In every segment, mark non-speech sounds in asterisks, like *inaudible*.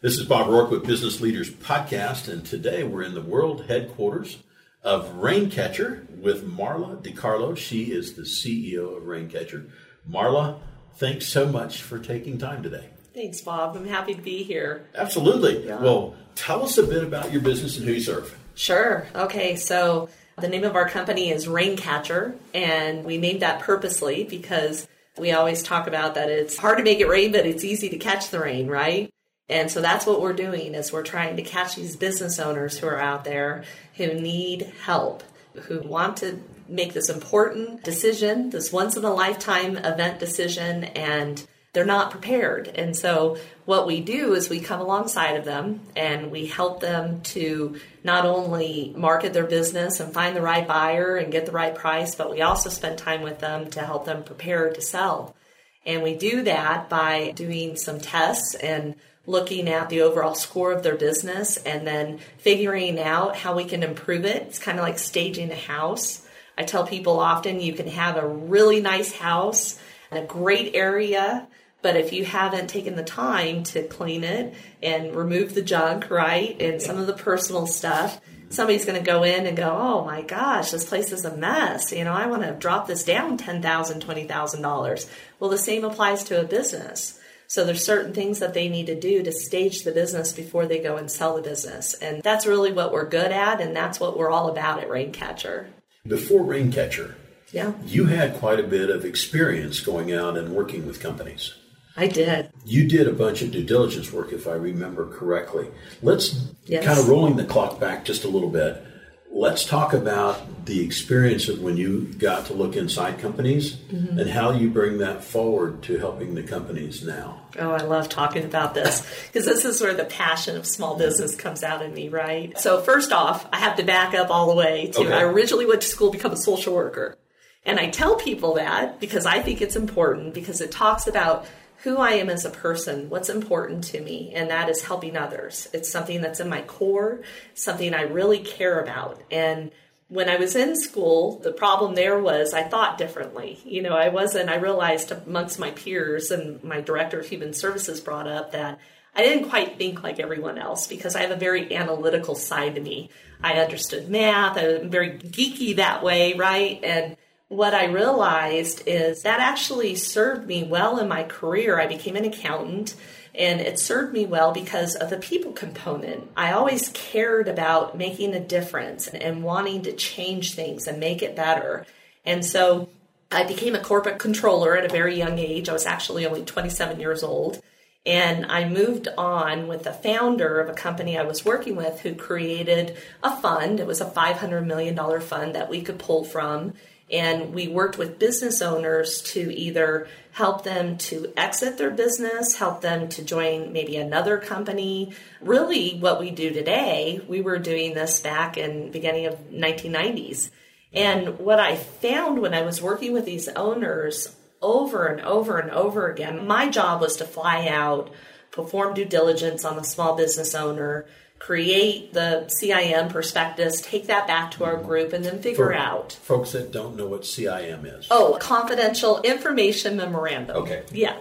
This is Bob Roark with Business Leaders Podcast, and today we're in the world headquarters of Raincatcher with Marla DiCarlo. She is the CEO of Raincatcher. Marla, thanks so much for taking time today. Thanks, Bob. I'm happy to be here. Absolutely. Yeah. Well, tell us a bit about your business and who you serve. Sure. Okay, so the name of our company is Raincatcher, and we named that purposely because we always talk about that it's hard to make it rain, but it's easy to catch the rain, right? And so that's what we're doing is we're trying to catch these business owners who are out there who need help, who want to make this important decision, this once in a lifetime event decision and they're not prepared. And so what we do is we come alongside of them and we help them to not only market their business and find the right buyer and get the right price, but we also spend time with them to help them prepare to sell. And we do that by doing some tests and looking at the overall score of their business and then figuring out how we can improve it. It's kind of like staging a house. I tell people often you can have a really nice house and a great area, but if you haven't taken the time to clean it and remove the junk, right, and some of the personal stuff, somebody's going to go in and go, oh my gosh, this place is a mess. You know, I want to drop this down $10,000, $20,000. Well, the same applies to a business. So there's certain things that they need to do to stage the business before they go and sell the business. And that's really what we're good at and that's what we're all about at Raincatcher. Before Raincatcher, yeah. You had quite a bit of experience going out and working with companies. I did. You did a bunch of due diligence work, if I remember correctly. Let's yes. kind of rolling the clock back just a little bit. Let's talk about the experience of when you got to look inside companies mm-hmm. and how you bring that forward to helping the companies now. Oh, I love talking about this because this is where the passion of small business comes out in me, right? So, first off, I have to back up all the way to okay. I originally went to school to become a social worker. And I tell people that because I think it's important because it talks about who I am as a person, what's important to me, and that is helping others. It's something that's in my core, something I really care about. And when I was in school, the problem there was I thought differently. You know, I wasn't, I realized amongst my peers and my director of human services brought up that I didn't quite think like everyone else because I have a very analytical side to me. I understood math, I'm very geeky that way, right? And what I realized is that actually served me well in my career. I became an accountant and it served me well because of the people component. I always cared about making a difference and wanting to change things and make it better. And so I became a corporate controller at a very young age. I was actually only 27 years old. And I moved on with the founder of a company I was working with who created a fund. It was a $500 million fund that we could pull from and we worked with business owners to either help them to exit their business, help them to join maybe another company. Really, what we do today, we were doing this back in beginning of 1990s. And what I found when I was working with these owners over and over and over again, my job was to fly out, perform due diligence on the small business owner, create the CIM prospectus, take that back to our mm-hmm. group, and then figure For out. Folks that don't know what CIM is. Oh, confidential information memorandum. Okay. Yeah.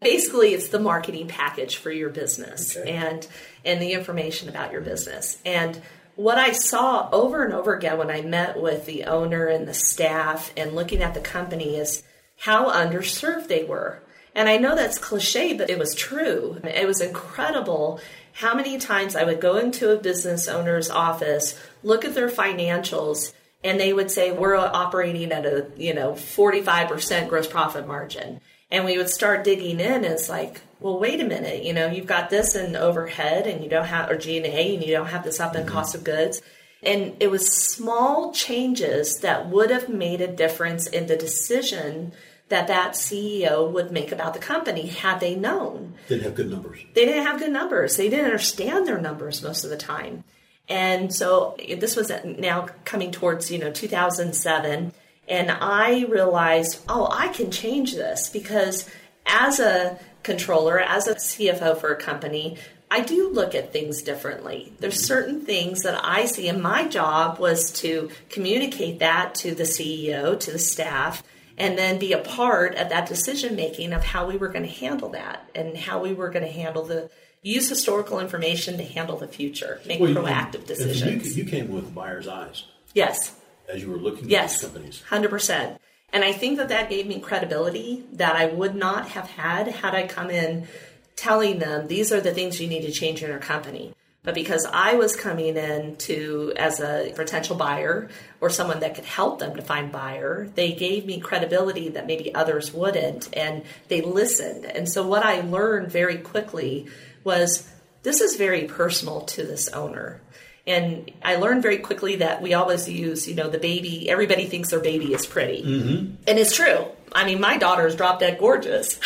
Basically, it's the marketing package for your business okay. and and the information about your business. And what I saw over and over again when I met with the owner and the staff and looking at the company is how underserved they were. And I know that's cliche, but it was true. It was incredible how many times I would go into a business owner's office, look at their financials, and they would say, We're operating at a, you know, 45% gross profit margin. And we would start digging in. And it's like, well, wait a minute, you know, you've got this in overhead and you don't have, or G&A, and you don't have this up in mm-hmm. cost of goods. And it was small changes that would have made a difference in the decision that that CEO would make about the company had they known. They Didn't have good numbers. They didn't have good numbers. They didn't understand their numbers most of the time. And so this was now coming towards, you know, 2007 and I realized, "Oh, I can change this because as a controller, as a CFO for a company, I do look at things differently. There's certain things that I see, and my job was to communicate that to the CEO, to the staff, and then be a part of that decision making of how we were going to handle that and how we were going to handle the use historical information to handle the future, make well, proactive decisions. You, you, came with buyer's eyes. Yes. As you were looking at these companies. 100%. And I think that that gave me credibility that I would not have had had I come in telling them these are the things you need to change in your company. But because I was coming in to as a potential buyer or someone that could help them to find buyer, they gave me credibility that maybe others wouldn't and they listened. And so what I learned very quickly was this is very personal to this owner. And I learned very quickly that we always use, you know, the baby, everybody thinks their baby is pretty. Mm-hmm. And it's true. I mean, my daughter is drop dead gorgeous.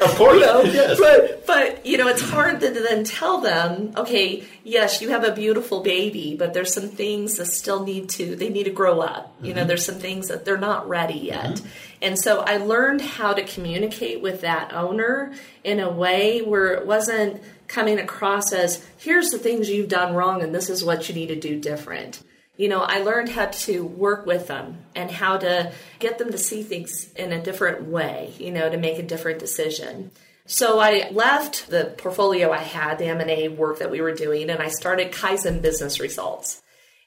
Of course, *laughs* you know? yes. But, but, you know, it's hard to then tell them, okay, yes, you have a beautiful baby, but there's some things that still need to, they need to grow up. Mm-hmm. You know, mm-hmm. there's some things that they're not ready yet. Mm-hmm. And so I learned how to communicate with that owner in a way where it wasn't coming across as, here's the things you've done wrong and this is what you need to do different you know, I learned how to work with them and how to get them to see things in a different way, you know, to make a different decision. So I left the portfolio I had, the M&A work that we were doing, and I started Kaizen Business Results.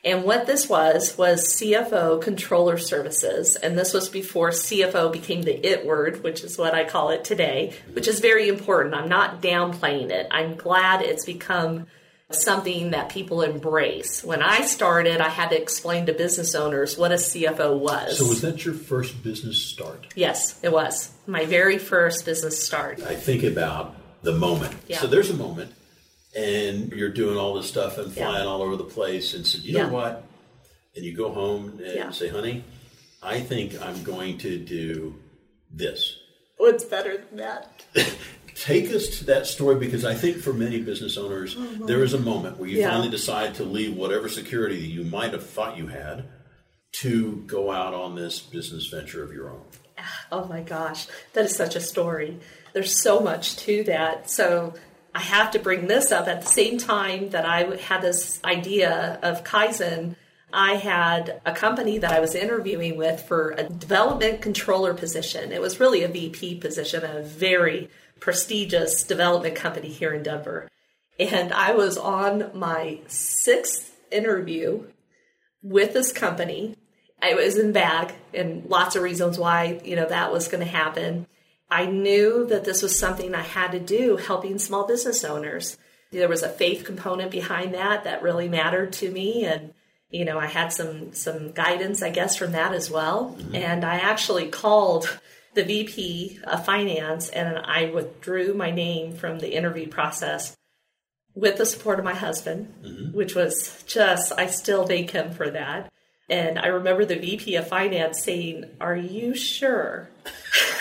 And what this was was CFO controller services, and this was before CFO became the it word, which is what I call it today, which is very important. I'm not downplaying it. I'm glad it's become something that people embrace. When I started, I had to explain to business owners what a CFO was. So, was that your first business start? Yes, it was. My very first business start. I think about the moment. Yeah. So, there's a moment, and you're doing all this stuff and flying yeah. all over the place, and said, so, you yeah. know what? And you go home and say, honey, I think I'm going to do this. What's better than that? *laughs* take us to that story because I think for many business owners, mm-hmm. there is a moment where you yeah. finally decide to leave whatever security that you might have thought you had to go out on this business venture of your own. *sighs* Oh my gosh, that is such a story. There's so much to that. So I have to bring this up at the same time that I had this idea of Kaizen. I had a company that I was interviewing with for a development controller position. It was really a VP position, a very prestigious development company here in Denver. And I was on my sixth interview with this company. I was in bag and lots of reasons why, you know, that was going to happen. I knew that this was something I had to do helping small business owners. There was a faith component behind that that really mattered to me and you know, I had some some guidance I guess from that as well. Mm-hmm. And I actually called the VP of finance and I withdrew my name from the interview process with the support of my husband, mm-hmm. which was just, I still thank him for that. And I remember the VP of finance saying, Are you sure? *laughs*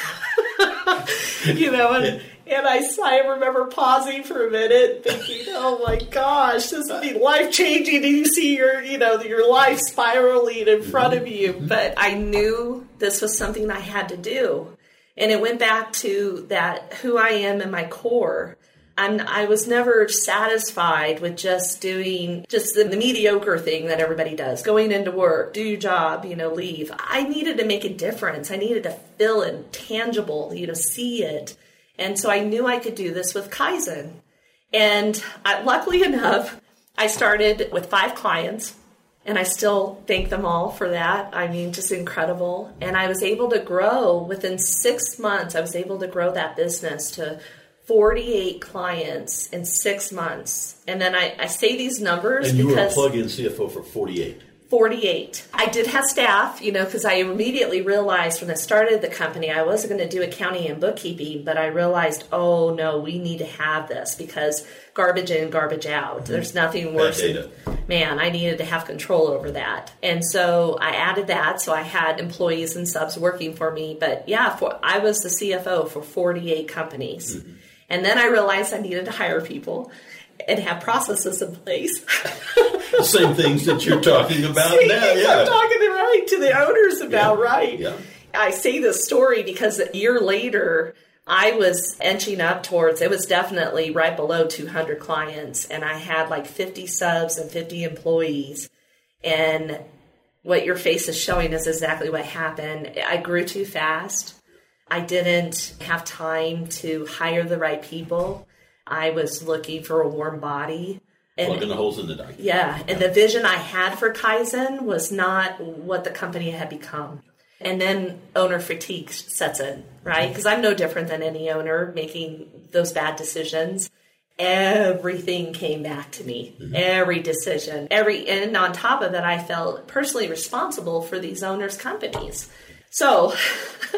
*laughs* you know, and, and I, I remember pausing for a minute, thinking, "Oh my gosh, this would be life changing." And you see your, you know, your life spiraling in front of you. Mm-hmm. But I knew this was something I had to do, and it went back to that who I am in my core. And I was never satisfied with just doing just the, the, mediocre thing that everybody does going into work, do your job, you know, leave. I needed to make a difference. I needed to feel it tangible, you know, see it. And so I knew I could do this with Kaizen. And I, luckily enough, I started with five clients and I still thank them all for that. I mean, just incredible. And I was able to grow within six months, I was able to grow that business to 48 clients in six months. And then I, I say these numbers and you because. were a plug in CFO for 48. 48. I did have staff, you know, because I immediately realized when I started the company, I wasn't going to do accounting and bookkeeping, but I realized, oh no, we need to have this because garbage in, garbage out. Mm-hmm. There's nothing worse. Than, man, I needed to have control over that. And so I added that. So I had employees and subs working for me. But yeah, for, I was the CFO for 48 companies. Mm-hmm. And then I realized I needed to hire people and have processes in place. *laughs* the same things that you're talking *laughs* about same now. Yeah. I'm talking to, right to the owners about, yeah. right? Yeah. I say this story because a year later, I was inching up towards, it was definitely right below 200 clients, and I had like 50 subs and 50 employees. And what your face is showing is exactly what happened. I grew too fast. I didn't have time to hire the right people. I was looking for a warm body. And, Plugging the holes in the document. Yeah, and the vision I had for Kaizen was not what the company had become. And then owner fatigue sets in, right? Because I'm no different than any owner making those bad decisions. Everything came back to me. Mm-hmm. Every decision, every, and on top of that, I felt personally responsible for these owners' companies. So,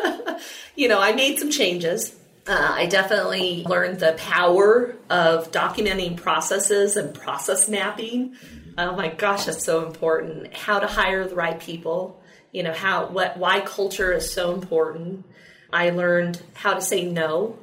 *laughs* you know, I made some changes. Uh, I definitely learned the power of documenting processes and process mapping. Oh my gosh, that's so important. How to hire the right people. You know how what why culture is so important. I learned how to say no.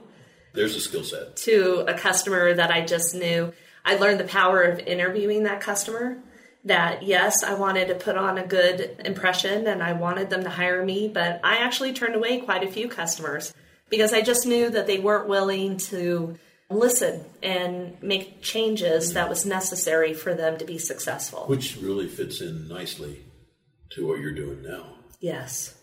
There's a skill set to a customer that I just knew. I learned the power of interviewing that customer. That yes, I wanted to put on a good impression and I wanted them to hire me, but I actually turned away quite a few customers because I just knew that they weren't willing to listen and make changes that was necessary for them to be successful. Which really fits in nicely to what you're doing now. Yes.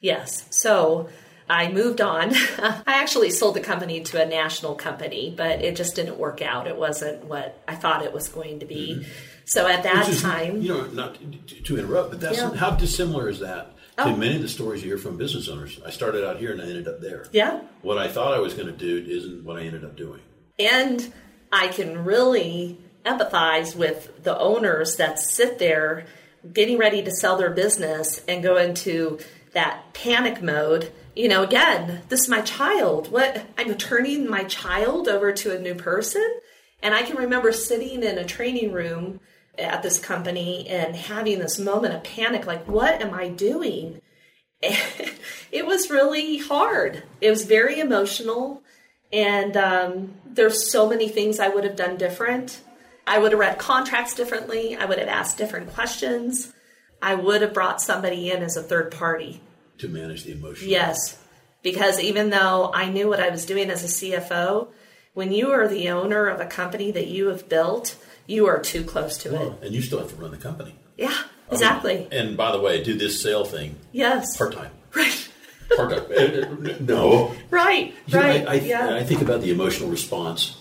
Yes. So I moved on. *laughs* I actually sold the company to a national company, but it just didn't work out. It wasn't what I thought it was going to be. Mm-hmm. So at that is, time, you know, not to interrupt, but that's yeah. how dissimilar is that Oh. many of the stories you hear from business owners, I started out here and I ended up there. Yeah. What I thought I was going to do isn't what I ended up doing. And I can really empathize with the owners that sit there getting ready to sell their business and go into that panic mode. You know, again, this is my child. What I'm turning my child over to a new person. And I can remember sitting in a training room at this company and having this moment of panic like, what am I doing? *laughs* it was really hard. It was very emotional. And um, there's so many things I would have done different. I would have read contracts differently. I would have asked different questions. I would have brought somebody in as a third party to manage the emotion. Yes, because even though I knew what I was doing as a CFO, when you are the owner of a company that you have built, you are too close to well, it. And you still have to run the company. Yeah, exactly. I mean, and by the way, do this sale thing. Yes. Part time. *laughs* Right. Part time. Uh, no. Right. You right. Know, I, I, yeah. I think about the emotional response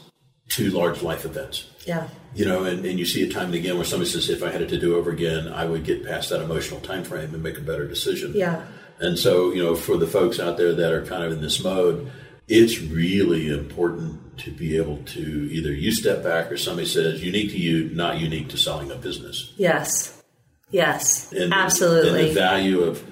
to large life events. Yeah. You know, and, and you see it time and again where somebody says, if I had it to do over again, I would get past that emotional time frame and make a better decision. Yeah. And so, you know, for the folks out there that are kind of in this mode, it's really important to be able to either you step back or somebody says unique to you, not unique to selling a business. Yes. Yes. And, absolutely. And the value of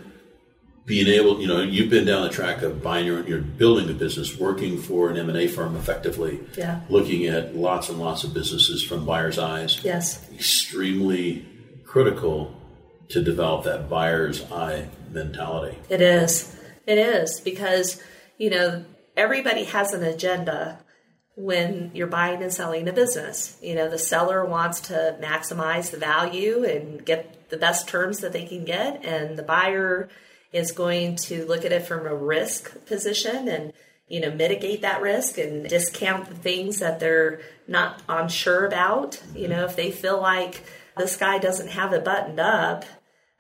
being able, you know, you've been down the track of buying your, you're building a business, working for an M and A firm effectively, yeah. looking at lots and lots of businesses from buyer's eyes. Yes, extremely critical to develop that buyer's eye mentality. It is. It is because you know everybody has an agenda when you're buying and selling a business. You know, the seller wants to maximize the value and get the best terms that they can get, and the buyer is going to look at it from a risk position and you know mitigate that risk and discount the things that they're not unsure about. You mm-hmm. know, if they feel like this guy doesn't have it buttoned up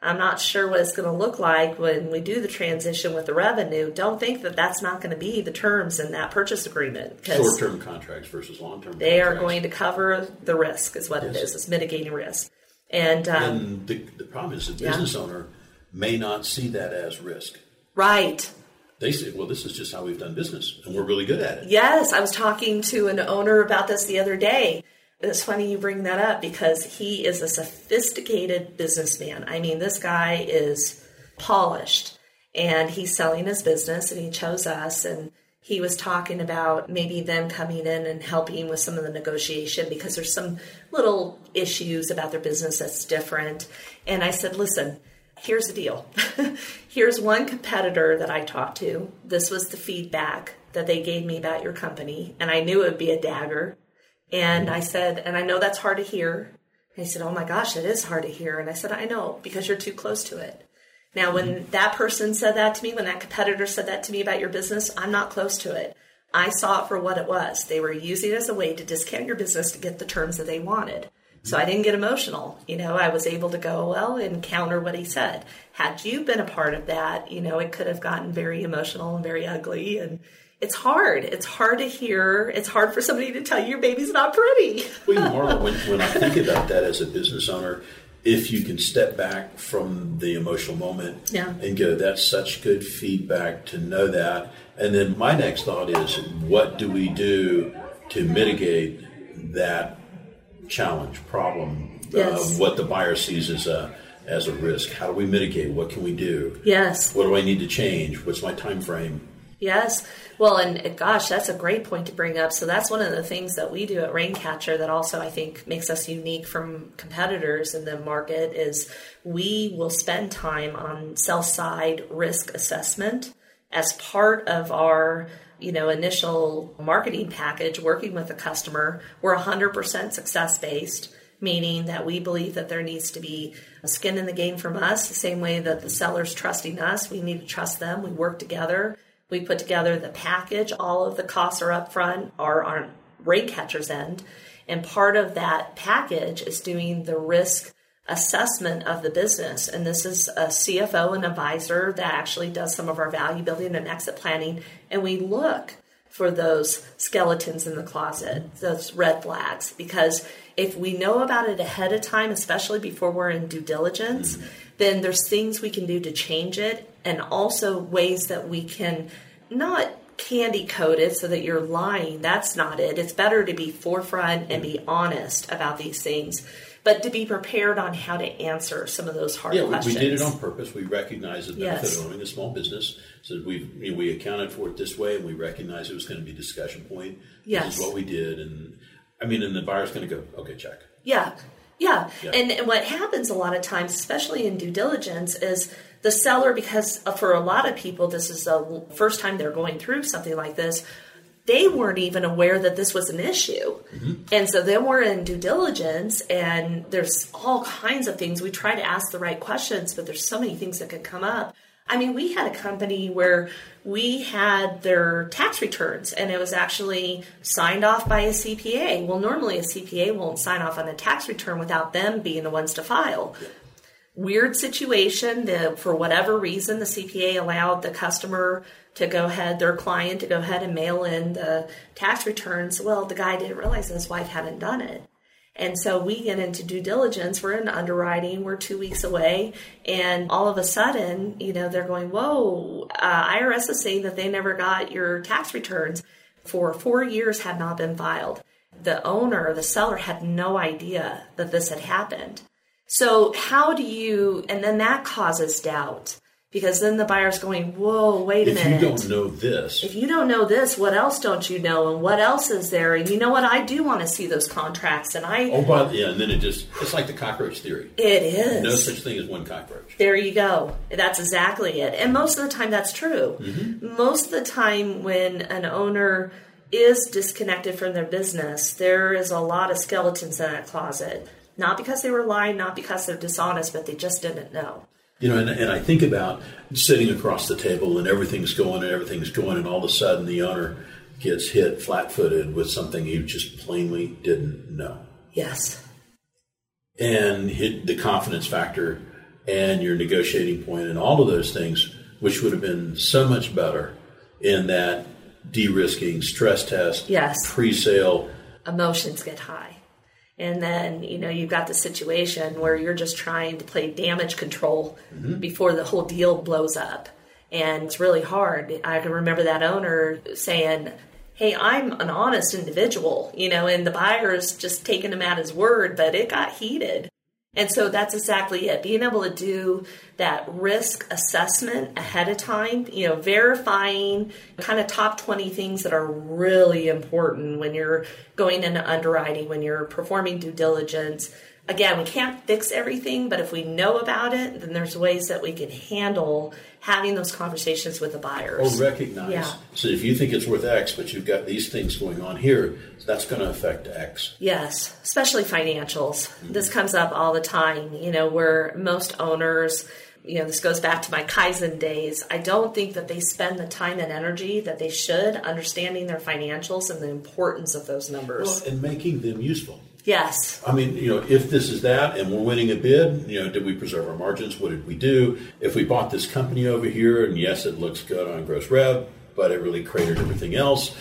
I'm not sure what it's going to look like when we do the transition with the revenue. Don't think that that's not going to be the terms in that purchase agreement. Short-term contracts versus long-term. They contracts. are going to cover the risk, is what yes. it is. It's mitigating risk. And, um, and the, the, problem is the business yeah. owner may not see that as risk. Right. They say, well, this is just how we've done business, and we're really good at it. Yes, I was talking to an owner about this the other day it's funny you bring that up because he is a sophisticated businessman. I mean, this guy is polished and he's selling his business and he chose us and he was talking about maybe them coming in and helping with some of the negotiation because there's some little issues about their business that's different. And I said, listen, here's the deal. *laughs* here's one competitor that I talked to. This was the feedback that they gave me about your company. And I knew it would be a dagger and I said, and I know that's hard to hear. And he said, Oh my gosh, it is hard to hear. And I said, I know, because you're too close to it. Now, when mm-hmm. that person said that to me, when that competitor said that to me about your business, I'm not close to it. I saw it for what it was. They were using it as a way to discount your business to get the terms that they wanted. So I mm-hmm. didn't get emotional. You know, I was able to go, well, and counter what he said. Had you been a part of that, you know, it could have gotten very emotional and very ugly. And it's hard. It's hard to hear. It's hard for somebody to tell you your baby's not pretty. *laughs* well, Marla, when, when I think about that as a business owner, if you can step back from the emotional moment yeah. and go, that's such good feedback to know that. And then my next thought is, what do we do to mitigate that challenge, problem, uh, yes. uh, what the buyer sees as a as a risk? How do we mitigate? What can we do? Yes. What do I need to change? What's my time frame? Yes. Well, and uh, gosh, that's a great point to bring up. So that's one of the things that we do at Raincatcher that also I think makes us unique from competitors in the market is we will spend time on sell side risk assessment as part of our you know initial marketing package working with a customer we're 100% success based meaning that we believe that there needs to be a skin in the game from us the same way that the seller's trusting us we need to trust them we work together we put together the package. All of the costs are up front, are on Raincatcher's end. And part of that package is doing the risk assessment of the business. And this is a CFO and advisor that actually does some of our value building and exit planning. And we look for those skeletons in the closet, those red flags, because if we know about it ahead of time, especially before we're in due diligence, mm-hmm. then there's things we can do to change it and also ways that we can not candy coat it so that you're lying. That's not it. It's better to be forefront and be mm-hmm. honest about these things, but to be prepared on how to answer some of those hard yeah, questions. Yeah, we did it on purpose. We recognize the benefit yes. of owning a small business. So we you know, we accounted for it this way, and we recognized it was going to be a discussion point. Yes, this is what we did, and I mean, and the buyer's going to go, okay, check. Yeah. Yeah. yeah. And what happens a lot of times, especially in due diligence, is the seller, because for a lot of people, this is the first time they're going through something like this, they weren't even aware that this was an issue. Mm-hmm. And so then we're in due diligence, and there's all kinds of things. We try to ask the right questions, but there's so many things that could come up. I mean, we had a company where we had their tax returns and it was actually signed off by a CPA. Well, normally a CPA won't sign off on a tax return without them being the ones to file. Weird situation that for whatever reason the CPA allowed the customer to go ahead, their client to go ahead and mail in the tax returns. Well, the guy didn't realize his wife hadn't done it. And so we get into due diligence, we're in underwriting, we're two weeks away, and all of a sudden, you know, they're going, Whoa, uh, IRS is saying that they never got your tax returns for four years had not been filed. The owner, the seller had no idea that this had happened. So how do you, and then that causes doubt because then the buyer's going, whoa, wait a if minute. If you don't know this. If you don't know this, what else don't you know? And what else is there? And you know what? I do want to see those contracts. And I. Oh, but yeah, and then it just, it's like the cockroach theory. It is. No such thing as one cockroach. There you go. That's exactly it. And most of the time, that's true. Mm-hmm. Most of the time, when an owner is disconnected from their business, there is a lot of skeletons in that closet not because they were lying, not because they're dishonest, but they just didn't know. You know, and, and I think about sitting across the table and everything's going and everything's going, and all of a sudden the owner gets hit flat footed with something he just plainly didn't know. Yes. And hit the confidence factor and your negotiating point and all of those things, which would have been so much better in that de risking, stress test, yes. pre sale. Emotions get high. And then, you know, you've got the situation where you're just trying to play damage control mm-hmm. before the whole deal blows up. And it's really hard. I can remember that owner saying, Hey, I'm an honest individual, you know, and the buyer's just taking him at his word, but it got heated. And so that's exactly it. Being able to do that risk assessment ahead of time, you know, verifying kind of top 20 things that are really important when you're going into underwriting, when you're performing due diligence. Again, we can't fix everything, but if we know about it, then there's ways that we can handle having those conversations with the buyers. Or recognize. Yeah. So if you think it's worth X, but you've got these things going on here, that's going to affect X. Yes, especially financials. Mm-hmm. This comes up all the time, you know, where most owners you know, this goes back to my Kaizen days. I don't think that they spend the time and energy that they should understanding their financials and the importance of those numbers. Well, and making them useful. Yes. I mean, you know, if this is that and we're winning a bid, you know, did we preserve our margins? What did we do? If we bought this company over here and yes, it looks good on gross rev, but it really cratered everything else.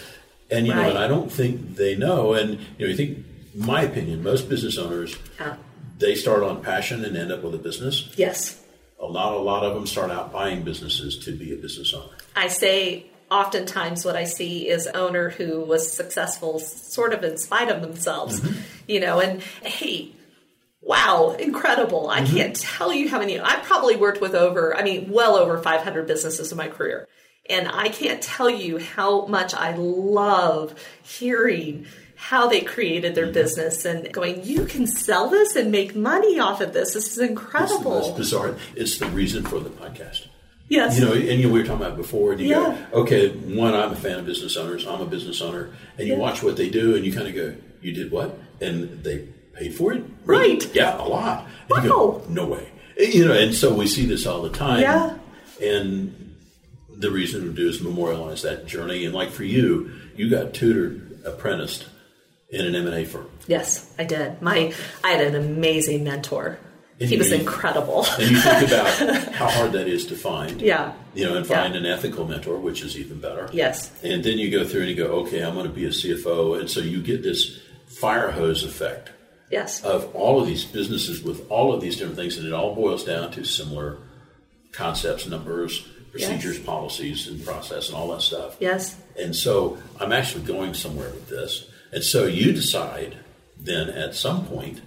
And you right. know, and I don't think they know. And you know, you think, my opinion, most business owners, yeah. they start on passion and end up with a business. Yes. A lot, a lot of them start out buying businesses to be a business owner. I say oftentimes what I see is owner who was successful sort of in spite of themselves, mm-hmm. you know, and hey, wow, incredible. I mm-hmm. can't tell you how many, I probably worked with over, I mean, well over 500 businesses in my career. And I can't tell you how much I love hearing how they created their mm-hmm. business and going, you can sell this and make money off of this. This is incredible. It's bizarre. It's the reason for the podcast. Yes. You know, and you, we were talking about before, and you yeah. go, okay, one, I'm a fan of business owners. I'm a business owner. And you yeah. watch what they do, and you kind of go, you did what? And they paid for it? Really? Right. Yeah, a lot. And wow. Go, no way. Eh, you know, and so we see this all the time. Yeah. And the reason to do is memorialize that journey. And like for you, you got tutored, apprenticed in an M&A firm. Yes, I did. My I had an amazing mentor and he was incredible. and you think about *laughs* how hard that is to find. Yeah. You know, and find yeah. an ethical mentor, which is even better. Yes. And then you go through and you go, okay, I'm going to be a CFO. And so you get this fire hose effect. Yes. Of all of these businesses with all of these different things. And it all boils down to similar concepts, numbers, procedures, yes. policies, and process, and all that stuff. Yes. And so I'm actually going somewhere with this. And so you decide then at some point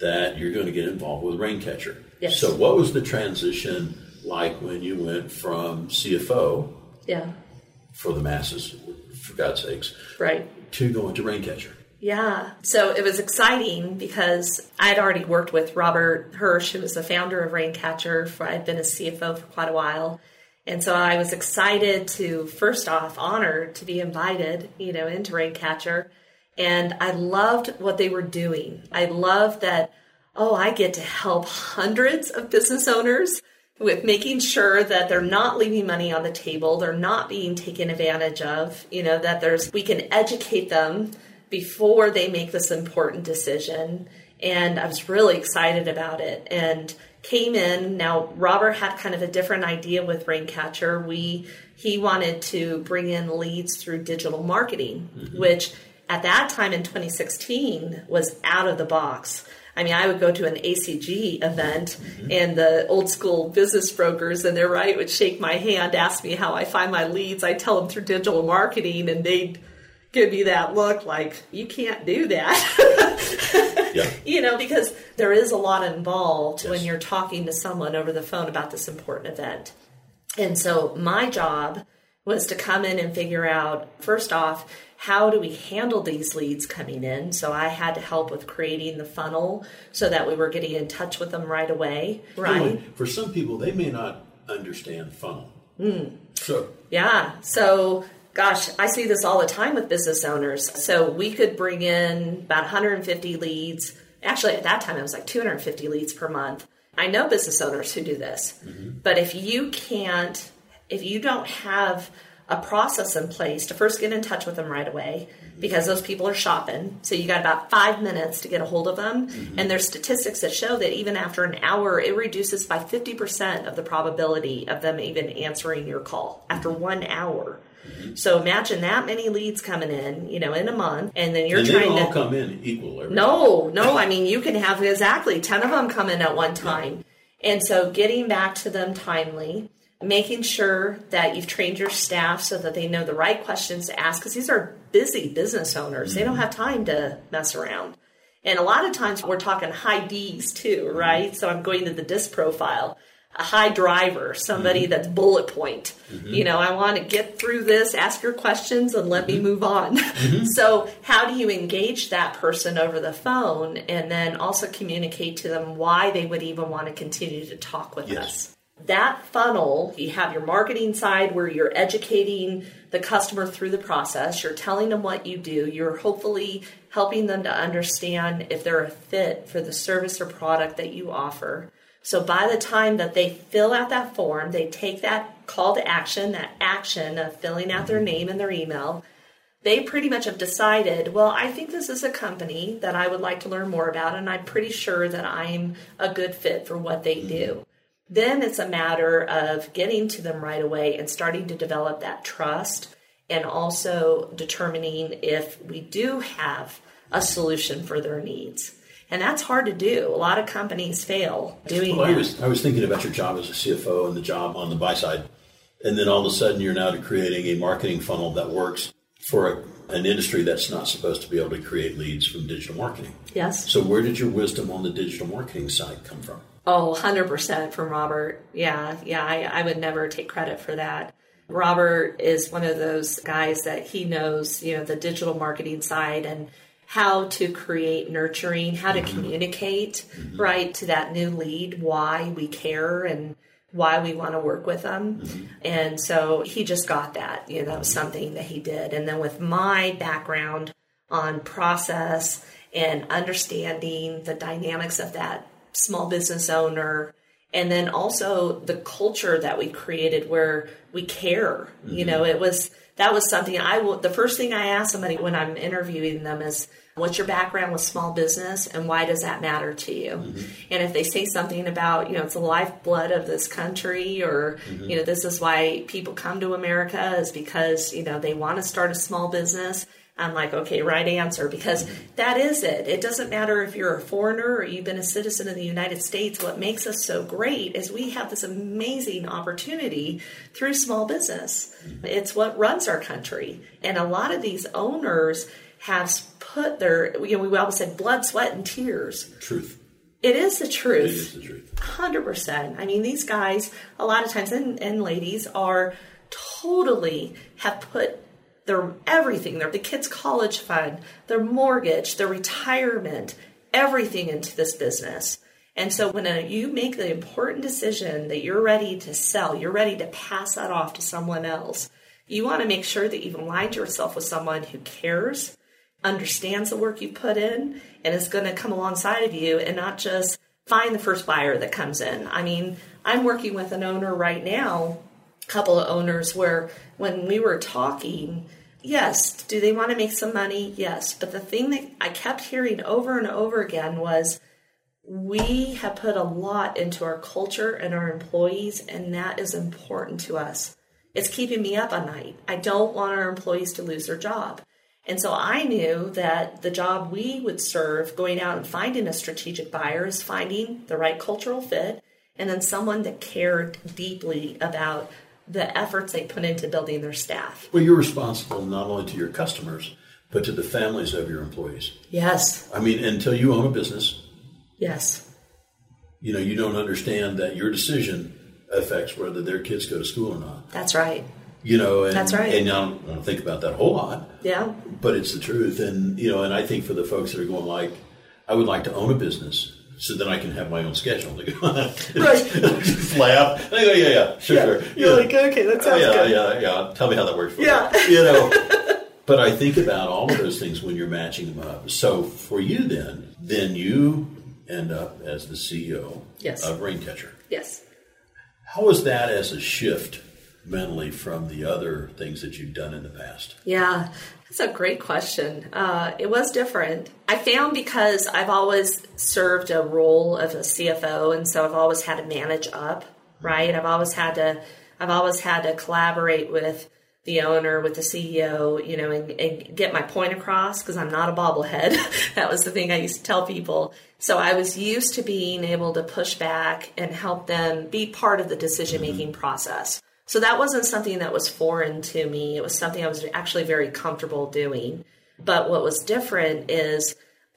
that you're going to get involved with Raincatcher. Yes. So, what was the transition like when you went from CFO? Yeah. For the masses, for God's sakes. Right. To going to Raincatcher. Yeah. So it was exciting because I'd already worked with Robert Hirsch, who was the founder of Raincatcher. For, I'd been a CFO for quite a while. And so I was excited to, first off, honored to be invited, you know, into Raincatcher and I loved what they were doing. I loved that, oh, I get to help hundreds of business owners with making sure that they're not leaving money on the table, they're not being taken advantage of, you know, that there's, we can educate them before they make this important decision. And I was really excited about it. And came in. Now Robert had kind of a different idea with Raincatcher. We he wanted to bring in leads through digital marketing, mm-hmm. which at that time in 2016 was out of the box. I mean, I would go to an ACG event mm-hmm. and the old school business brokers and they're right would shake my hand, ask me how I find my leads. I tell them through digital marketing and they'd give me that look like you can't do that. *laughs* yeah. You know, because there is a lot involved yes. when you're talking to someone over the phone about this important event. And so my job was to come in and figure out first off how do we handle these leads coming in? So I had to help with creating the funnel so that we were getting in touch with them right away. Right. for some people, they may not understand funnel. Mm. So yeah. So gosh, I see this all the time with business owners. So we could bring in about 150 leads. Actually, at that time, it was like 250 leads per month. I know business owners who do this, mm-hmm. but if you can't, if you don't have a process in place to first get in touch with them right away because those people are shopping. So you got about five minutes to get a hold of them. Mm-hmm. And there's statistics that show that even after an hour, it reduces by 50% of the probability of them even answering your call after mm-hmm. one hour. Mm-hmm. So imagine that many leads coming in, you know, in a month, and then you're and trying they all to come in equal. no, no. I mean, you can have exactly ten of them come in at one time, yeah. and so getting back to them timely making sure that you've trained your staff so that they know the right questions to ask because these are busy business owners. Mm-hmm. They don't have time to mess around. And a lot of times we're talking high D's too, right? So I'm going to the disc profile. A high driver, somebody mm-hmm. that's bullet point. Mm-hmm. You know, I want to get through this, ask your questions, and let me mm-hmm. move on. Mm-hmm. so, how do you engage that person over the phone and then also communicate to them why they would even want to continue to talk with yes. us? That funnel, you have your marketing side where you're educating the customer through the process, you're telling them what you do, you're hopefully helping them to understand if they're a fit for the service or product that you offer. So by the time that they fill out that form, they take that call to action, that action of filling out their name and their email, they pretty much have decided, well, I think this is a company that I would like to learn more about, and I'm pretty sure that I'm a good fit for what they mm-hmm. do Then it's a matter of getting to them right away and starting to develop that trust and also determining if we do have a solution for their needs. And that's hard to do. A lot of companies fail doing well, that. I was, I was thinking about your job as a CFO and the job on the buy side. And then all of a sudden you're now creating a marketing funnel that works for a, an industry that's not supposed to be able to create leads from digital marketing. Yes. So where did your wisdom on the digital marketing side come from? Oh, 100% from Robert. Yeah, yeah, I, I would never take credit for that. Robert is one of those guys that he knows, you know, the digital marketing side and how to create nurturing, how to mm-hmm. communicate, mm-hmm. right, to that new lead, why we care and why we want to work with them. Mm-hmm. And so he just got that. You know, that was something that he did. And then with my background on process and understanding the dynamics of that small business owner and then also the culture that we created where we care. Mm-hmm. You know, it was that was something I will the first thing I ask somebody when I'm interviewing them is what's your background with small business and why does that matter to you mm-hmm. and if they say something about you know it's the lifeblood of this country or mm-hmm. you know this is why people come to america is because you know they want to start a small business I'm like, okay, right answer, because that is it. It doesn't matter if you're a foreigner or you've been a citizen of the United States. What makes us so great is we have this amazing opportunity through small business. It's what runs our country. And a lot of these owners have put their, you know, we always said blood, sweat, and tears. Truth. It is the truth. It is the truth. 100%. I mean, these guys, a lot of times, and, and ladies, are totally have put their everything, their the kids' college fund, their mortgage, their retirement, everything into this business. And so when a, you make the important decision that you're ready to sell, you're ready to pass that off to someone else, you want to make sure that you've aligned yourself with someone who cares, understands the work you put in, and is going to come alongside of you and not just find the first buyer that comes in. I mean, I'm working with an owner right now couple of owners where when we were talking, yes, do they want to make some money? Yes. But the thing that I kept hearing over and over again was we have put a lot into our culture and our employees, and that is important to us. It's keeping me up at night. I don't want our employees to lose their job. And so I knew that the job we would serve going out and finding a strategic buyer is finding the right cultural fit and then someone that cared deeply about the efforts they put into building their staff. Well, you're responsible not only to your customers, but to the families of your employees. Yes. I mean, until you own a business. Yes. You know, you don't understand that your decision affects whether their kids go to school or not. That's right. You know, and, that's right. And I don't, I don't think about that a whole lot. Yeah. But it's the truth, and you know, and I think for the folks that are going like, I would like to own a business so then I can have my own schedule *laughs* to go. right. *laughs* Just laugh. I go, yeah, yeah, sure, yeah. sure. You're yeah. like, okay, that sounds yeah, good. Yeah, yeah, Tell me how that works for yeah. you. You know. *laughs* but I think about all of those things when you're matching them up. So for you, then, then you end up as the CEO yes. of Raincatcher. Yes. How was that as a shift mentally from the other things that you've done in the past? Yeah, that's a great question. Uh, it was different. I found because I've always served a role of a CFO, and so I've always had to manage up, right? I've always had to, I've always had to collaborate with the owner, with the CEO, you know, and, and get my point across because I'm not a bobblehead. *laughs* that was the thing I used to tell people. So I was used to being able to push back and help them be part of the decision making mm-hmm. process. So that wasn't something that was foreign to me. It was something I was actually very comfortable doing. But what was different is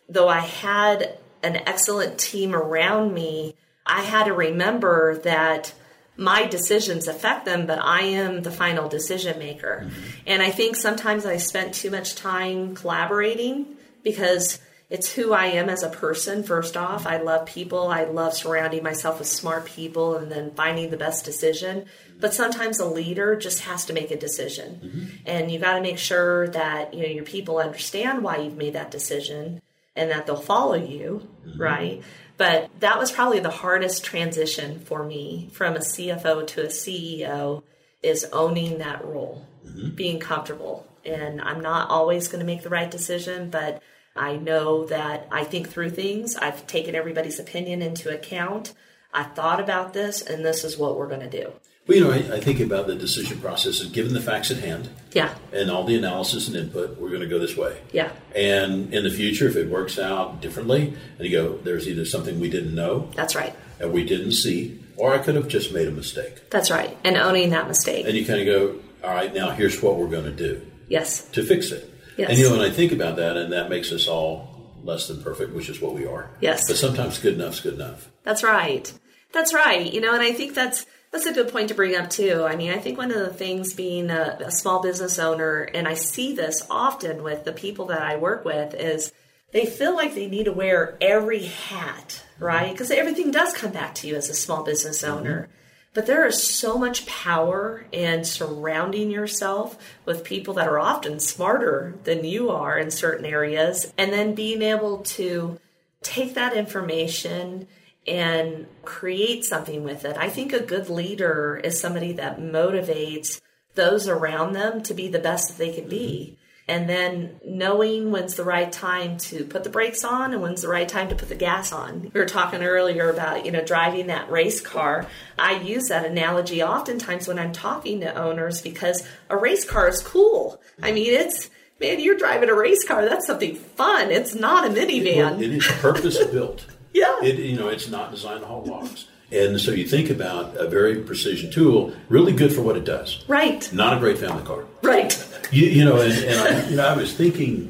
though I had an excellent team around me, I had to remember that my decisions affect them, but I am the final decision maker. Mm-hmm. And I think sometimes I spent too much time collaborating because it's who I am as a person, first off. I love people. I love surrounding myself with smart people and then finding the best decision. But sometimes a leader just has to make a decision. Mm-hmm. And you got to make sure that you know your people understand why you've made that decision and that they'll follow you, mm-hmm. right? But that was probably the hardest transition for me from a CFO to a CEO is owning that role, mm-hmm. being comfortable. And I'm not always going to make the right decision, but I know that I think through things. I've taken everybody's opinion into account. I thought about this, and this is what we're going to do. Well, you know, I, I, think about the decision process and given the facts at hand. Yeah. And all the analysis and input, we're going to go this way. Yeah. And in the future, if it works out differently, and you go, there's either something we didn't know. That's right. And we didn't see, or I could have just made a mistake. That's right. And owning that mistake. And you kind of go, all right, now here's what we're going to do. Yes. To fix it. Yes. And you know, when I think about that, and that makes us all less than perfect, which is what we are. Yes. But sometimes good enough's good enough. That's right. That's right. You know, and I think that's that's a good point to bring up too. I mean, I think one of the things being a, a small business owner, and I see this often with the people that I work with, is they feel like they need to wear every hat, right? Because everything does come back to you as a small business mm-hmm. owner. Mm-hmm. But there is so much power in surrounding yourself with people that are often smarter than you are in certain areas, and then being able to take that information and create something with it. I think a good leader is somebody that motivates those around them to be the best that they can be. And then knowing when's the right time to put the brakes on and when's the right time to put the gas on. We were talking earlier about, you know, driving that race car. I use that analogy oftentimes when I'm talking to owners because a race car is cool. I mean, it's, man, you're driving a race car. That's something fun. It's not a minivan. it is purpose built. *laughs* Yeah. It, you know, it's not designed to haul logs. And so you think about a very precision tool, really good for what it does. Right. Not a great family car. Right. You, you know, and, and I, you know, I was thinking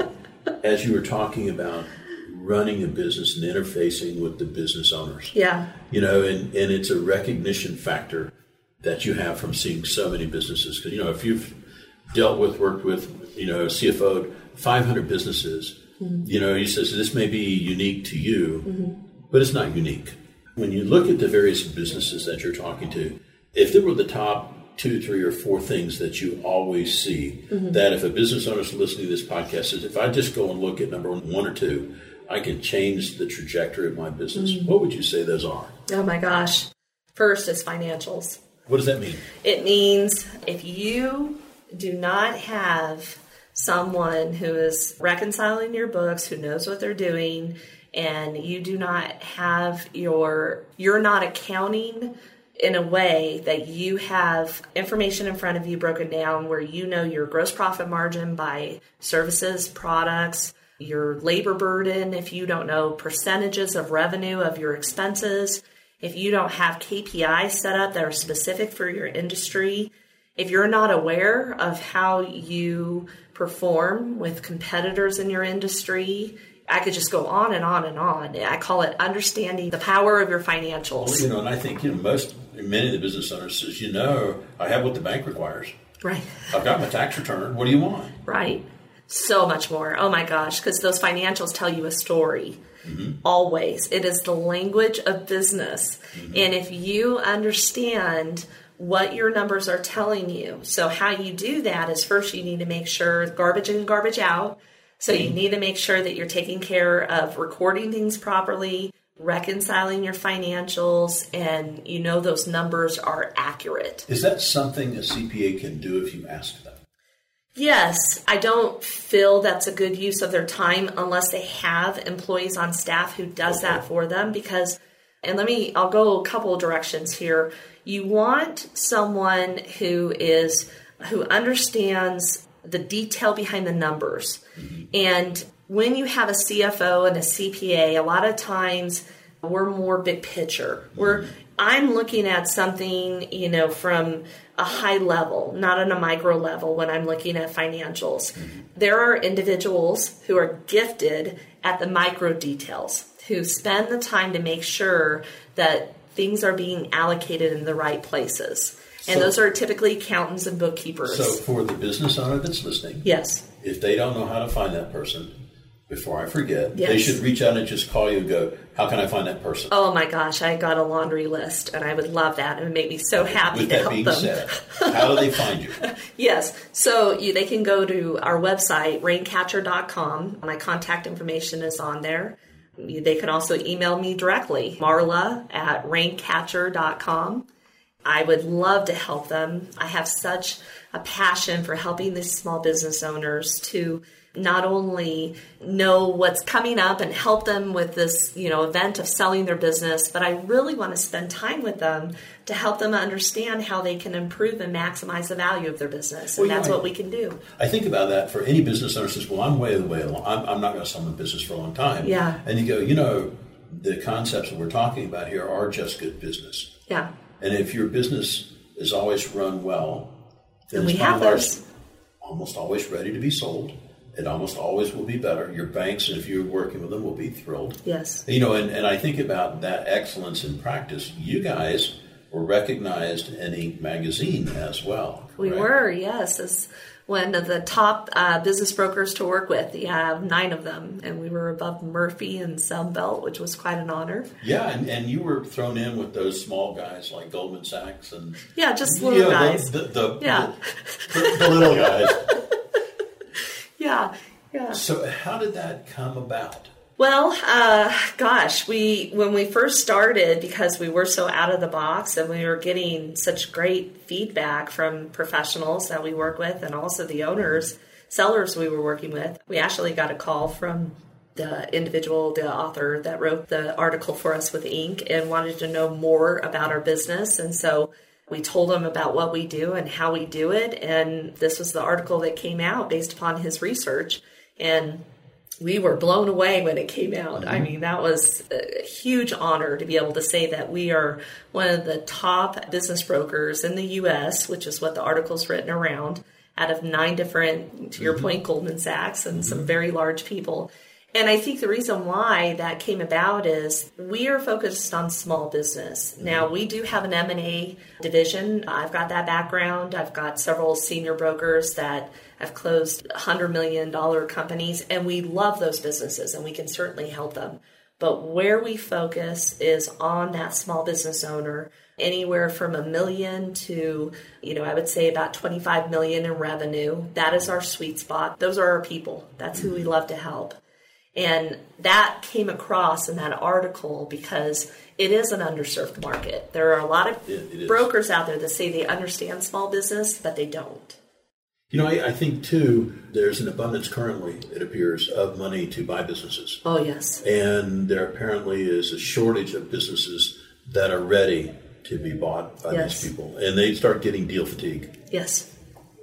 as you were talking about running a business and interfacing with the business owners. Yeah. You know, and, and it's a recognition factor that you have from seeing so many businesses. Because, you know, if you've dealt with, worked with, you know, CFO 500 businesses, mm-hmm. you know, he says this may be unique to you. Mm-hmm but it's not unique. When you look at the various businesses that you're talking to, if there were the top two, three, or four things that you always see, mm-hmm. that if a business owner is listening to this podcast says, if I just go and look at number one or two, I can change the trajectory of my business. Mm-hmm. What would you say those are? Oh my gosh. First is financials. What does that mean? It means if you do not have someone who is reconciling your books, who knows what they're doing, and you do not have your you're not accounting in a way that you have information in front of you broken down where you know your gross profit margin by services, products, your labor burden, if you don't know percentages of revenue of your expenses, if you don't have KPIs set up that are specific for your industry, if you're not aware of how you perform with competitors in your industry, I could just go on and on and on. I call it understanding the power of your financials. Well, you know, and I think you know most many of the business owners says, you know, I have what the bank requires. Right. I've got my tax return. What do you want? Right. So much more. Oh my gosh, because those financials tell you a story. Mm-hmm. Always. It is the language of business. Mm-hmm. And if you understand what your numbers are telling you, so how you do that is first you need to make sure garbage in, garbage out so you need to make sure that you're taking care of recording things properly, reconciling your financials, and you know those numbers are accurate. Is that something a CPA can do if you ask them? Yes, I don't feel that's a good use of their time unless they have employees on staff who does okay. that for them because and let me I'll go a couple of directions here. You want someone who is who understands the detail behind the numbers. And when you have a CFO and a CPA, a lot of times we're more big picture. We're I'm looking at something, you know, from a high level, not on a micro level when I'm looking at financials. There are individuals who are gifted at the micro details, who spend the time to make sure that things are being allocated in the right places. And so, those are typically accountants and bookkeepers. So for the business owner that's listening, yes, if they don't know how to find that person, before I forget, yes. they should reach out and just call you and go, How can I find that person? Oh my gosh, I got a laundry list and I would love that. It would make me so happy With to that help being them. Said, how do they find you? *laughs* yes, so you, they can go to our website, raincatcher.com. My contact information is on there. They can also email me directly, marla at raincatcher.com. I would love to help them. I have such a passion for helping these small business owners to not only know what's coming up and help them with this, you know, event of selling their business, but I really want to spend time with them to help them understand how they can improve and maximize the value of their business. And well, that's know, what we can do. I think about that for any business owner says, well, I'm way the way along. I'm, I'm not going to sell my business for a long time. Yeah. And you go, you know, the concepts that we're talking about here are just good business. Yeah. And if your business is always run well, then we have almost always ready to be sold. It almost always will be better. Your banks, if you're working with them, will be thrilled. Yes. You know, and, and I think about that excellence in practice. You guys were recognized in Inc. magazine as well. We were, yes. As one of the top uh, business brokers to work with. You have nine of them, and we were above Murphy and Sunbelt, which was quite an honor. Yeah, and, and you were thrown in with those small guys like Goldman Sachs and yeah, just little know, guys. The, the, the yeah, the, the little guys. *laughs* yeah, yeah. So, how did that come about? Well, uh, gosh, we when we first started because we were so out of the box and we were getting such great feedback from professionals that we work with and also the owners, sellers we were working with. We actually got a call from the individual, the author that wrote the article for us with Inc. and wanted to know more about our business, and so we told him about what we do and how we do it, and this was the article that came out based upon his research and we were blown away when it came out. Mm-hmm. I mean, that was a huge honor to be able to say that we are one of the top business brokers in the US, which is what the article's written around, out of nine different, to your mm-hmm. point, Goldman Sachs and mm-hmm. some very large people. And I think the reason why that came about is we are focused on small business. Mm-hmm. Now we do have an M&A division. I've got that background. I've got several senior brokers that have closed $100 million companies and we love those businesses and we can certainly help them. But where we focus is on that small business owner, anywhere from a million to, you know, I would say about 25 million in revenue. That is our sweet spot. Those are our people. That's who we love to help. And that came across in that article because it is an underserved market. There are a lot of brokers out there that say they understand small business, but they don't. You know, I, I, think too, there's an abundance currently, it appears, of money to buy businesses. Oh, yes. And there apparently is a shortage of businesses that are ready to be bought by yes. these people. And they start getting deal fatigue. Yes.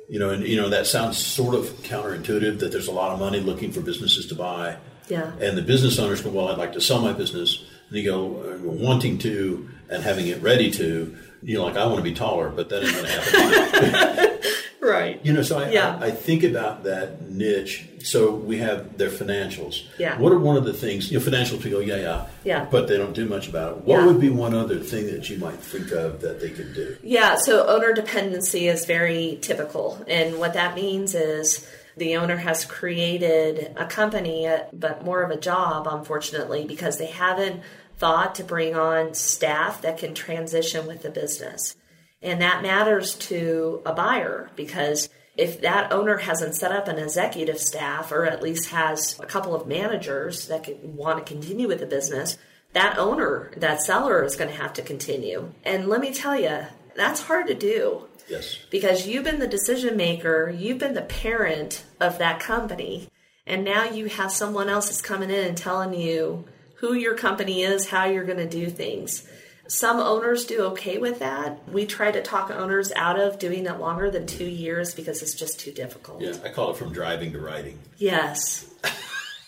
You know, and you know that sounds sort of counterintuitive that there's a lot of money looking for businesses to buy. Yeah. And the business owners go, well, I'd like to sell my business. And you go, uh, wanting to and having it ready to. You know, like I want to be taller, but that ain't going to happen. *laughs* *laughs* right. You know, so I, yeah. I, I, think about that niche. So we have their financials. Yeah. What are one of the things, you know, financials people go, yeah, yeah. Yeah. But they don't do much about it. What yeah. would be one other thing that you might think of that they could do? Yeah, so owner dependency is very typical. And what that means is the owner has created a company, but more of a job, unfortunately, because they haven't thought to bring on staff that can transition with the business. And that matters to a buyer because if that owner hasn't set up an executive staff or at least has a couple of managers that want to continue with the business, that owner, that seller is going to have to continue. And let me tell you, that's hard to do. Yes. Because you've been the decision maker, you've been the parent of that company, and now you have someone else that's coming in and telling you who your company is, how you're going to do things. Some owners do okay with that. We try to talk owners out of doing it longer than two years because it's just too difficult. Yeah, I call it from driving to writing. Yes.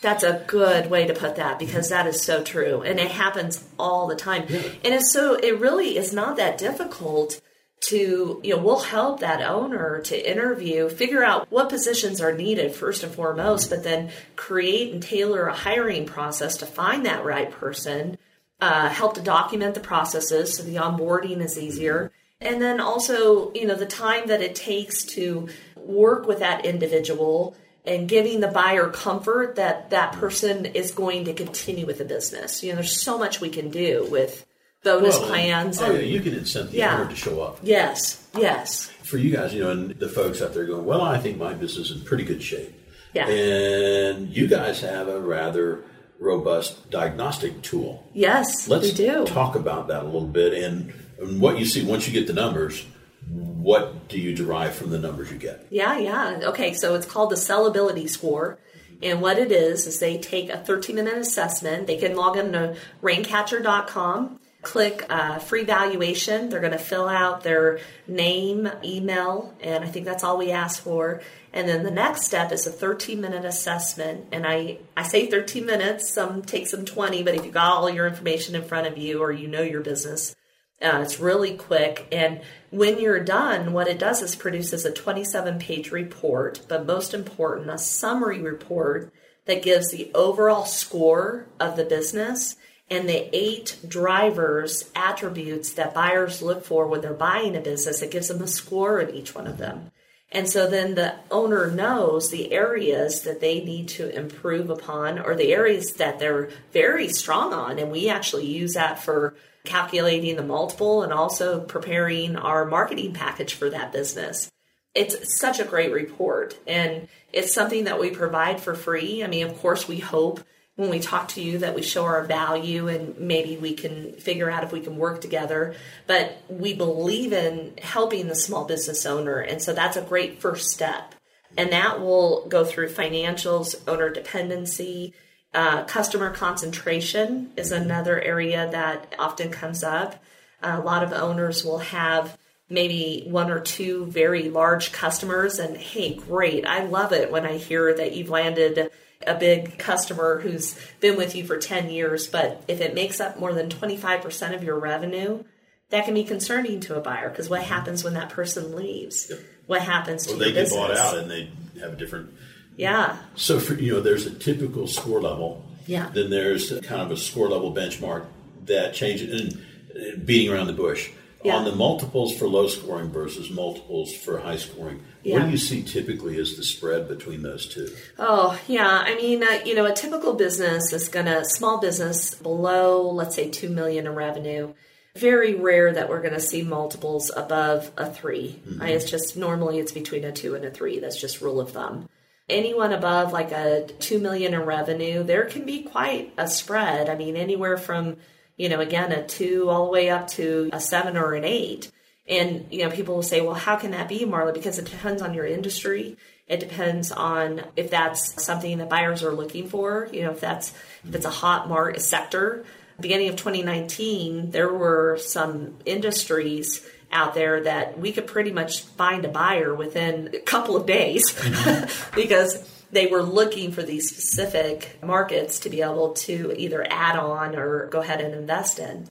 That's a good way to put that because that is so true. And it happens all the time. Yeah. And it's so, it really is not that difficult to, you know, we'll help that owner to interview, figure out what positions are needed first and foremost, but then create and tailor a hiring process to find that right person, uh, help to document the processes so the onboarding is easier. And then also, you know, the time that it takes to work with that individual and giving the buyer comfort that that person is going to continue with the business. You know, there's so much we can do with bonus well, plans. Oh, and, yeah, you can incent the yeah. owner to show up. Yes, yes. For you guys, you know, and the folks out there going, well, I think my business is in pretty good shape. Yeah. And you guys have a rather robust diagnostic tool. Yes, Let's we do. talk about that a little bit and, and what you see once you get the numbers. What do you derive from the numbers you get? Yeah, yeah. Okay, so it's called the sellability score And what it is, is they take a 13 minute assessment. They can log in to raincatcher.com, click uh, free valuation. They're going to fill out their name, email, and I think that's all we ask for. And then the next step is a 13 minute assessment. And I, I say 13 minutes, some take some 20, but if you got all your information in front of you or you know your business, uh, it's really quick. And when you're done, what it does is produces a 27 page report, but most important, a summary report that gives the overall score of the business and the eight drivers attributes that buyers look for when they're buying a business. It gives them a score in each one of them. And so then the owner knows the areas that they need to improve upon or the areas that they're very strong on. And we actually use that for calculating the multiple and also preparing our marketing package for that business. It's such a great report and it's something that we provide for free. I mean, of course, we hope when we talk to you that we show our value and maybe we can figure out if we can work together. But we believe in helping the small business owner. And so that's a great first step. And that will go through financials, owner dependency, uh, customer concentration is another area that often comes up. Uh, a lot of owners will have maybe one or two very large customers, and hey, great, I love it when I hear that you've landed a big customer who's been with you for 10 years, but if it makes up more than 25% of your revenue, that can be concerning to a buyer because what happens when that person leaves? Yep. What happens to well, they get business? bought out and they have a different yeah. So for you know, there's a typical score level. Yeah. Then there's kind of a score level benchmark that changes and beating around the bush. Yeah. On the multiples for low scoring versus multiples for high scoring, yeah. what do you see typically as the spread between those two? Oh, yeah. I mean, uh, you know, a typical business is going to, small business below, let's say, 2 million in revenue. Very rare that we're going to see multiples above a 3 mm-hmm. It's just normally it's between a two and a three. That's just rule of thumb anyone above like a 2 million in revenue there can be quite a spread i mean anywhere from you know again a 2 all the way up to a 7 or an 8 and you know people will say well how can that be marla? Because it depends on your industry. It depends on if that's something that buyers are looking for. You know if that's if it's a hot market sector. Beginning of 2019 there were some industries out there that we could pretty much find a buyer within a couple of days. Mm-hmm. *laughs* because they were looking for these specific markets to be able to either add on or go ahead and invest in.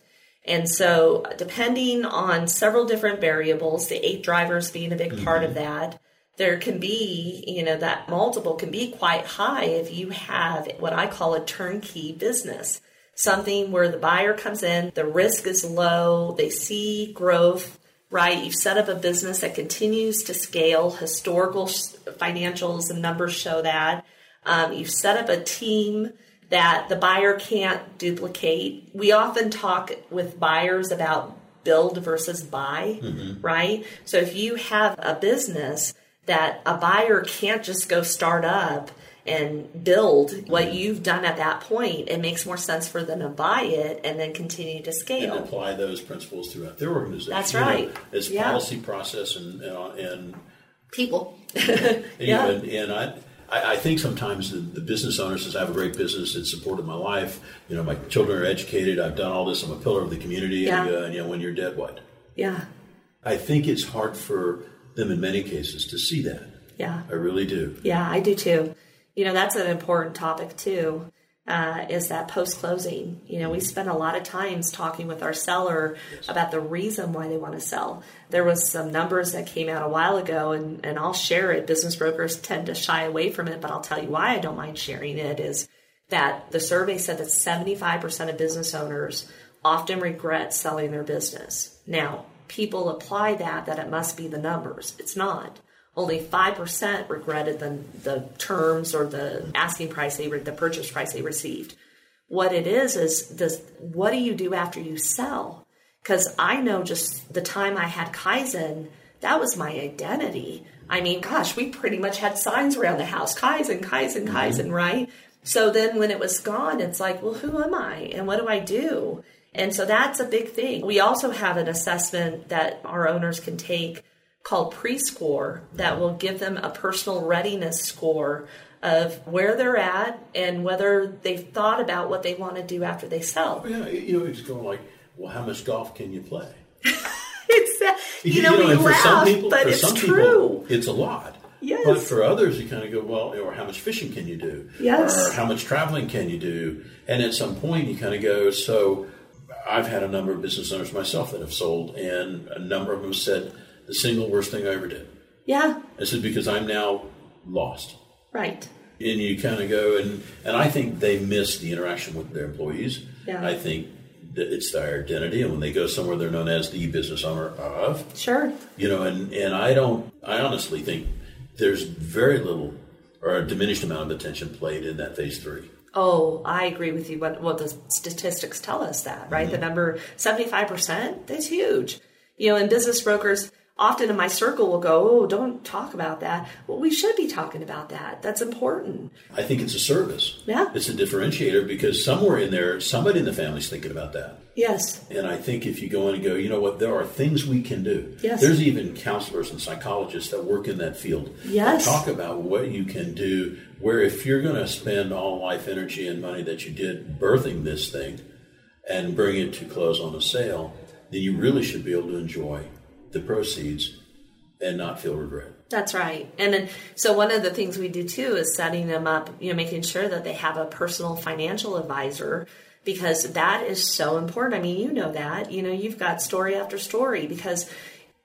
And so, depending on several different variables, the eight drivers being a big mm-hmm. part of that, there can be, you know, that multiple can be quite high if you have what I call a turnkey business. Something where the buyer comes in, the risk is low, they see growth, right? You've set up a business that continues to scale. Historical financials and numbers show that. Um, you've set up a team that the buyer can't duplicate. We often talk with buyers about build versus buy, mm-hmm. right? So if you have a business that a buyer can't just go start up and build what you've done at that point, it makes more sense for them to buy it and then continue to scale. And apply those principles throughout their organization. That's right. know, as yeah. policy process and, and, and people. *laughs* and, *laughs* yeah. and, and I, I, think sometimes the, the, business owner says, I have a great business. It's supported my life. You know, my children are educated. I've done all this. I'm a pillar of the community. Yeah. And, uh, and, you know, when you're dead, what? Yeah. I think it's hard for them in many cases to see that. Yeah. I really do. Yeah, I do too you know, that's an important topic too. Uh, is that post closing. You know, we spend a lot of times talking with our seller yes. about the reason why they want to sell. There was some numbers that came out a while ago, and, and I'll share it. Business brokers tend to shy away from it, but I'll tell you why I don't mind sharing it is that the survey said that 75% of business owners often regret selling their business. Now, people apply that that it must be the numbers. It's not only 5% regretted the, the terms or the asking price they the purchase price they received. What it is is does what do you do after you sell? Because i know just the time i had kaizen that was my identity. I mean gosh we pretty much had signs around the house kaizen kaizen mm-hmm. kaizen right? So then when it was gone it's like well who am i and what do i do? And so that's a big thing. We also have an assessment that our owners can take called Pre-Score that will give them a personal readiness score of where they're at and whether they've thought about what they want to do after they sell. Yeah, you know, it's going like, well, how much golf can you play? *laughs* it's uh, you, you, know, know we laugh, people, but it's true. People, it's a lot. Yes. But for others, you kind of go, well, or how much fishing can you do? Yes. Or how much traveling can you do? And at some point, you kind of go, so I've had a number of business owners myself that have sold, and a number of them said the single worst thing I ever did. Yeah. I said because I'm now lost. Right. And you kind of go and and I think they miss the interaction with their employees. Yeah. I think that it's their identity, and when they go somewhere, they're known as the business owner of. Sure. You know, and and I don't. I honestly think there's very little or a diminished amount of attention played in that phase three. Oh, I agree with you. What what the statistics tell us that right? Mm-hmm. The number seventy five percent. That's huge. You know, in business brokers, often in my circle will go, "Oh, don't talk about that." Well, we should be talking about that. That's important. I think it's a service. Yeah, it's a differentiator because somewhere in there, somebody in the family's thinking about that. Yes. And I think if you go in and go, you know what, there are things we can do. Yes. There's even counselors and psychologists that work in that field. Yes. Talk about what you can do. Where if you're going to spend all life energy and money that you did birthing this thing, and bring it to close on a sale, then you really should be able to enjoy the proceeds and not feel regret. That's right. And then, so one of the things we do too is setting them up, you know, making sure that they have a personal financial advisor because that is so important. I mean, you know that. You know, you've got story after story because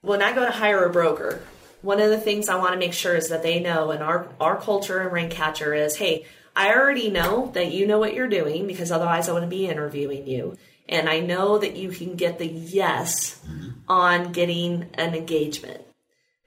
when I go to hire a broker, one of the things I want to make sure is that they know and our our culture in Raincatcher is, hey, I already know that you know what you're doing because otherwise I wouldn't be interviewing you. And I know that you can get the yes mm-hmm. on getting an engagement.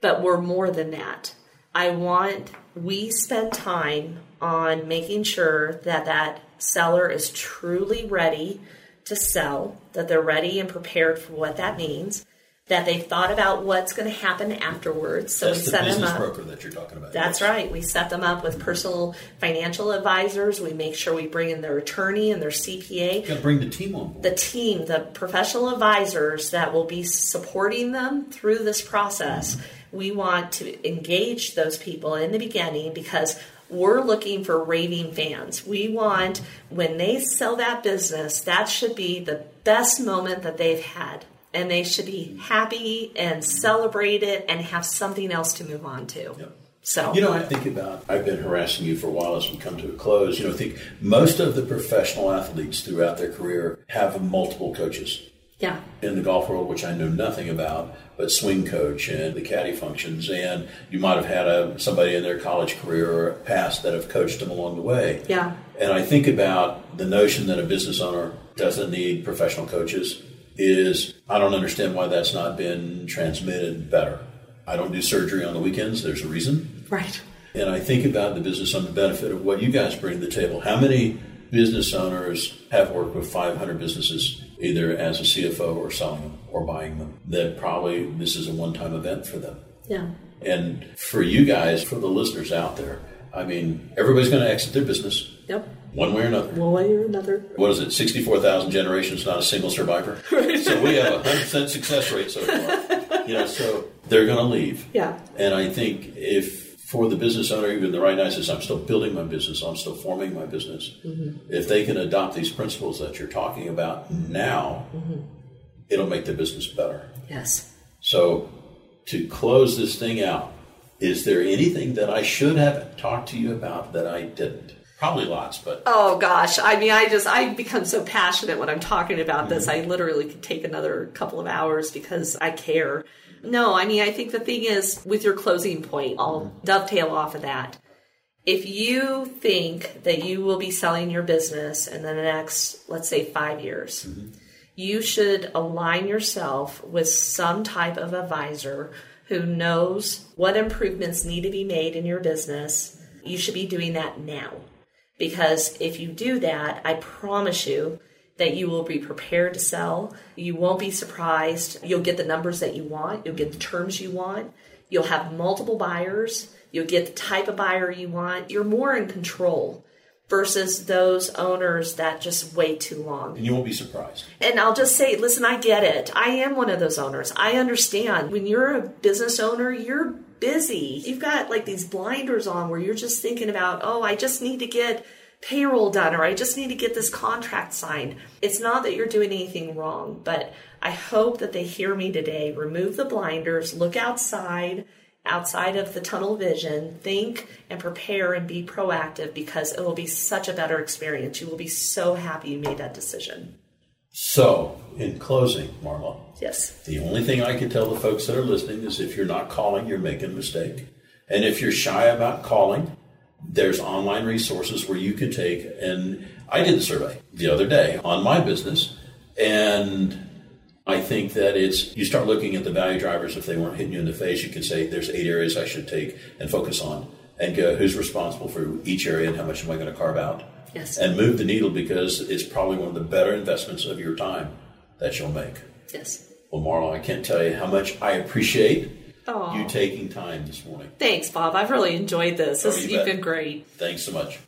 But we're more than that. I want we spend time on making sure that that seller is truly ready to sell, that they're ready and prepared for what that means, that they've thought about what's going to happen afterwards. So That's we set the them up. broker that you're talking about. That's yes. right. We set them up with personal financial advisors. We make sure we bring in their attorney and their CPA. You got to bring the team on board. The team, the professional advisors that will be supporting them through this process. Mm-hmm. We want to engage those people in the beginning because we're looking for raving fans. We want when they sell that business, that should be the best moment that they've had and they should be happy and celebrate it and have something else to move on to. Yep. So you know, I think about I've been harassing you for a while as we come to a close. You know, I think most of the professional athletes throughout their career have multiple coaches. Yeah. In the golf world, which I know nothing about, but swing coach and the caddy functions, and you might have had a somebody in their college career or past that have coached them along the way. Yeah. And I think about the notion that a business owner doesn't need professional coaches is I don't understand why that's not been transmitted better. I don't do surgery on the weekends. There's a reason. Right. And I think about the business on the benefit of what you guys bring to the table. How many business owners have worked with 500 businesses, either as a CFO or selling them or buying them? That probably this is a one time event for them. Yeah. And for you guys, for the listeners out there, I mean, everybody's going to exit their business. Yep one way or another. One way or another. What is it? Sixty-four thousand generations, not a single survivor. *laughs* so we have a hundred percent success rate so far. *laughs* You know, so they're going to leave. Yeah. And I think if for the business owner, even the right says, I'm still building my business, I'm still forming my business. Mm-hmm. If they can adopt these principles that you're talking about now, mm-hmm. it'll make the business better. Yes. So to close this thing out, is there anything that I should have talked to you about that I didn't? Probably lots, but oh gosh, I mean, I just I become so passionate when I'm talking about this. Mm-hmm. I literally could take another couple of hours because I care. No, I mean, I think the thing is with your closing point, I'll mm-hmm. dovetail off of that. If you think that you will be selling your business in the next, let's say, five years, mm-hmm. you should align yourself with some type of advisor who knows what improvements need to be made in your business. You should be doing that now because if you do that, I promise you that you will be prepared to sell. You won't be surprised. You'll get the numbers that you want, you'll get the terms you want, you'll have multiple buyers, you'll get the type of buyer you want. You're more in control versus those owners that just wait too long. And you won't be surprised. And I'll just say, listen, I get it. I am one of those owners. I understand. When you're a business owner, you're busy. You've got like these blinders on where you're just thinking about, oh, I just need to get payroll done or I just need to get this contract signed. It's not that you're doing anything wrong, but I hope that they hear me today. Remove the blinders, look outside outside of the tunnel vision, think and prepare and be proactive because it will be such a better experience. You will be so happy you made that decision. So, in closing, Marla. Yes. The only thing I can tell the folks that are listening is if you're not calling, you're making a mistake. And if you're shy about calling, there's online resources where you can take. And I did a survey the other day on my business, and I think that it's you start looking at the value drivers. If they weren't hitting you in the face, you can say there's eight areas I should take and focus on, and go who's responsible for each area and how much am I going to carve out. Yes. And move the needle because it's probably one of the better investments of your time that you'll make. Yes. Well, Marla, I can't tell you how much I appreciate Aww. you taking time this morning. Thanks, Bob. I've really enjoyed this. Oh, this oh, you you've been great. Thanks so much.